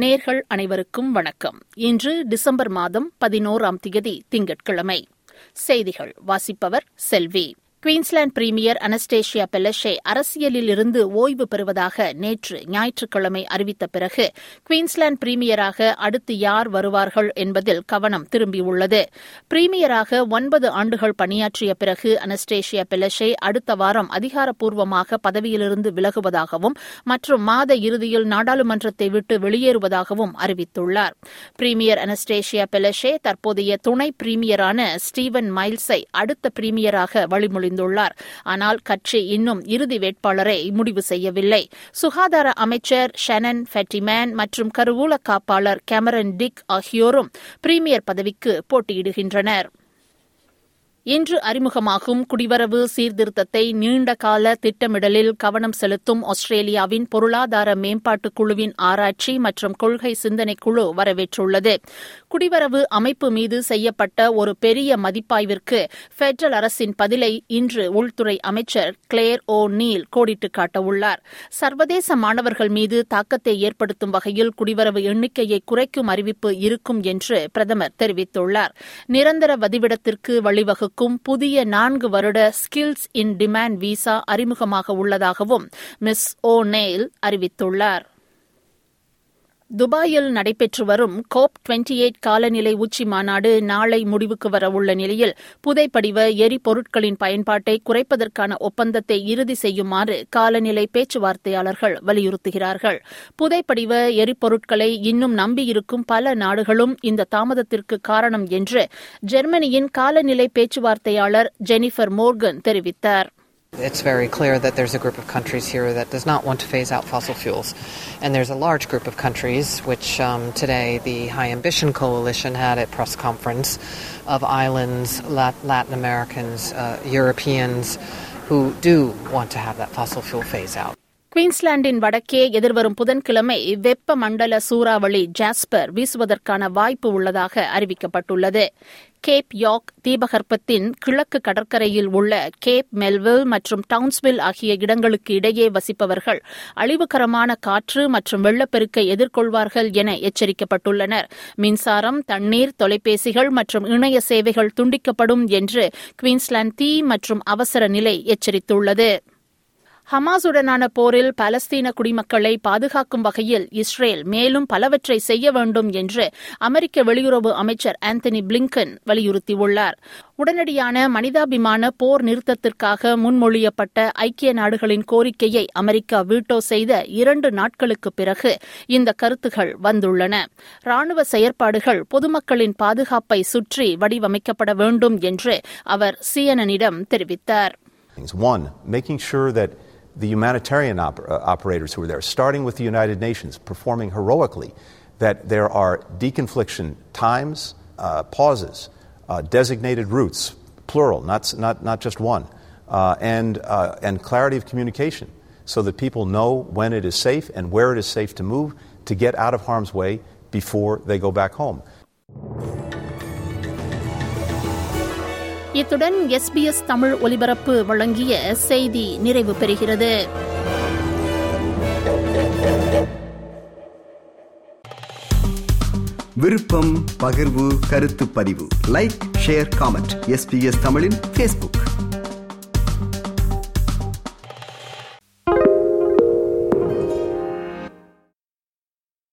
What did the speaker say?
நேர்கள் அனைவருக்கும் வணக்கம். இன்று டிசம்பர் மாதம் பதினோராம் திகதி திங்கட்கிழமை. செய்திகள் வாசிப்பவர் செல்வி. குயின்ஸ்லாந்து பிரீமியர் அனஸ்டேஷியா பெலஷே அரசியலில் இருந்து ஓய்வு பெறுவதாக நேற்று ஞாயிற்றுக்கிழமை அறிவித்த பிறகு குயின்ஸ்லாந்து பிரீமியராக அடுத்து யார் வருவார்கள் என்பதில் கவனம் திரும்பியுள்ளது. பிரீமியராக ஒன்பது ஆண்டுகள் பணியாற்றிய பிறகு அனஸ்டேஷியா பெலஷே அடுத்த வாரம் அதிகாரப்பூர்வமாக பதவியிலிருந்து விலகுவதாகவும் மற்றும் மாத இறுதியில் நாடாளுமன்றத்தை விட்டு வெளியேறுவதாகவும் அறிவித்துள்ளார். பிரீமியர் அனஸ்டேஷியா பெலஷே தற்போதைய துணை பிரீமியரான ஸ்டீவன் மைல்ஸை அடுத்த பிரீமியராக வழிமொழி முடிந்துள்ளார் ஆனால் கட்சி இன்னும் இறுதி வேட்பாளரை முடிவு செய்யவில்லை. சுகாதார அமைச்சர் ஷனன் ஃபெட்டிமேன் மற்றும் கருவூல காப்பாளர் கேமரன் டிக் ஆகியோரும் பிரீமியர் பதவிக்கு போட்டியிடுகின்றனர். இன்று அறிமுகமாகும் குடிவரவு சீர்திருத்தத்தை நீண்டகால திட்டமிடலில் கவனம் செலுத்தும் ஆஸ்திரேலியாவின் பொருளாதார மேம்பாட்டுக் குழுவின் ஆராய்ச்சி மற்றும் கொள்கை சிந்தனை குழு வரவேற்றுள்ளது. குடிவரவு அமைப்பு மீது செய்யப்பட்ட ஒரு பெரிய மதிப்பாய்விற்கு பெட்ரல் அரசின் பதிலை இன்று உள்துறை அமைச்சர் கிளேர் ஓ நீல் கோடிட்டு காட்டவுள்ளார். சர்வதேச மாணவர்கள் மீது தாக்கத்தை ஏற்படுத்தும் வகையில் குடிவரவு எண்ணிக்கையை குறைக்கும் அறிவிப்பு இருக்கும் என்று பிரதமர் தெரிவித்துள்ளார். நிரந்தர வதிவிடத்திற்கு வழிவகுக்கும் புதிய நான்கு வருட ஸ்கில்ஸ் இன் டிமாண்ட் விசா அறிமுகமாக உள்ளதாகவும் மிஸ் ஓ நெயில் அறிவித்துள்ளார். துபாயில் நடைபெற்று வரும் கோப் டுவெண்டி எயிட் காலநிலை உச்சி மாநாடு நாளை முடிவுக்கு வரவுள்ள நிலையில் புதைப்படிவ எரிபொருட்களின் பயன்பாட்டை குறைப்பதற்கான ஒப்பந்தத்தை இறுதி செய்யுமாறு காலநிலை பேச்சுவார்த்தையாளர்கள் வலியுறுத்துகிறார்கள். புதைப்படிவ எரிபொருட்களை இன்னும் நம்பியிருக்கும் பல நாடுகளும் இந்த தாமதத்திற்கு காரணம் என்று ஜெர்மனியின் காலநிலை பேச்சுவார்த்தையாளர் ஜெனிஃபர் மோர்கன் தெரிவித்தார். It's very clear that there's a group of countries here that does not want to phase out fossil fuels. And there's a large group of countries, which um, today the High Ambition Coalition had a press conference of islands, Lat- Latin Americans, uh, Europeans, who do want to have that fossil fuel phase out. குயின்ஸ்லாண்டின் வடக்கே எதிர்வரும் புதன்கிழமை வெப்ப மண்டல சூறாவளி jasper வீசுவதற்கான வாய்ப்பு உள்ளதாக அறிவிக்கப்பட்டுள்ளது. Gap யாக் தீபகற்பத்தின் கிழக்கு கடற்கரையில் உள்ள கேப் மெல்வில் மற்றும் டவுன்ஸ்வில் ஆகிய இடங்களுக்கு இடையே வசிப்பவர்கள் அழிவுகரமான காற்று மற்றும் வெள்ளப்பெருக்கை எதிர்கொள்வார்கள் என எச்சரிக்கப்பட்டுள்ளனர். மின்சாரம் தண்ணீர் தொலைபேசிகள் மற்றும் இணைய சேவைகள் துண்டிக்கப்படும் என்று குயின்ஸ்லாந்து தீ மற்றும் அவசர நிலை எச்சரித்துள்ளது. ஹமாஸுடனான போரில் பலஸ்தீன குடிமக்களை பாதுகாக்கும் வகையில் இஸ்ரேல் மேலும் பலவற்றை செய்ய வேண்டும் என்று அமெரிக்க வெளியுறவு அமைச்சர் ஆந்தனி பிளிங்கன் வலியுறுத்தியுள்ளார். உடனடியான மனிதாபிமான போர் நிறுத்தத்திற்காக முன்மொழியப்பட்ட ஐக்கிய நாடுகளின் கோரிக்கையை அமெரிக்கா வீட்டோ செய்த இரண்டு நாட்களுக்கு பிறகு இந்த கருத்துகள் வந்துள்ளன. ராணுவ செயற்பாடுகள் பொதுமக்களின் பாதுகாப்பை சுற்றி வடிவமைக்கப்பட வேண்டும் என்று அவர் சிஎன்எனிடம் தெரிவித்தார். One, making sure that the humanitarian op- uh, operators who are there, starting with the United Nations, performing heroically, that there are deconfliction times, uh, pauses, uh, designated routes, plural, not, not, not just one, and, and clarity of communication so that people know when it is safe and where it is safe to move to get out of harm's way before they go back home. இத்துடன் SBS Tamil ஒலிபரப்பு வழங்கிய செய்தி நிறைவு பெறுகிறது. விருப்பம் பகிர்வு கருத்து பதிவு. லைக் ஷேர் காமெண்ட் எஸ்பிஎஸ் தமிழின் பேஸ்புக்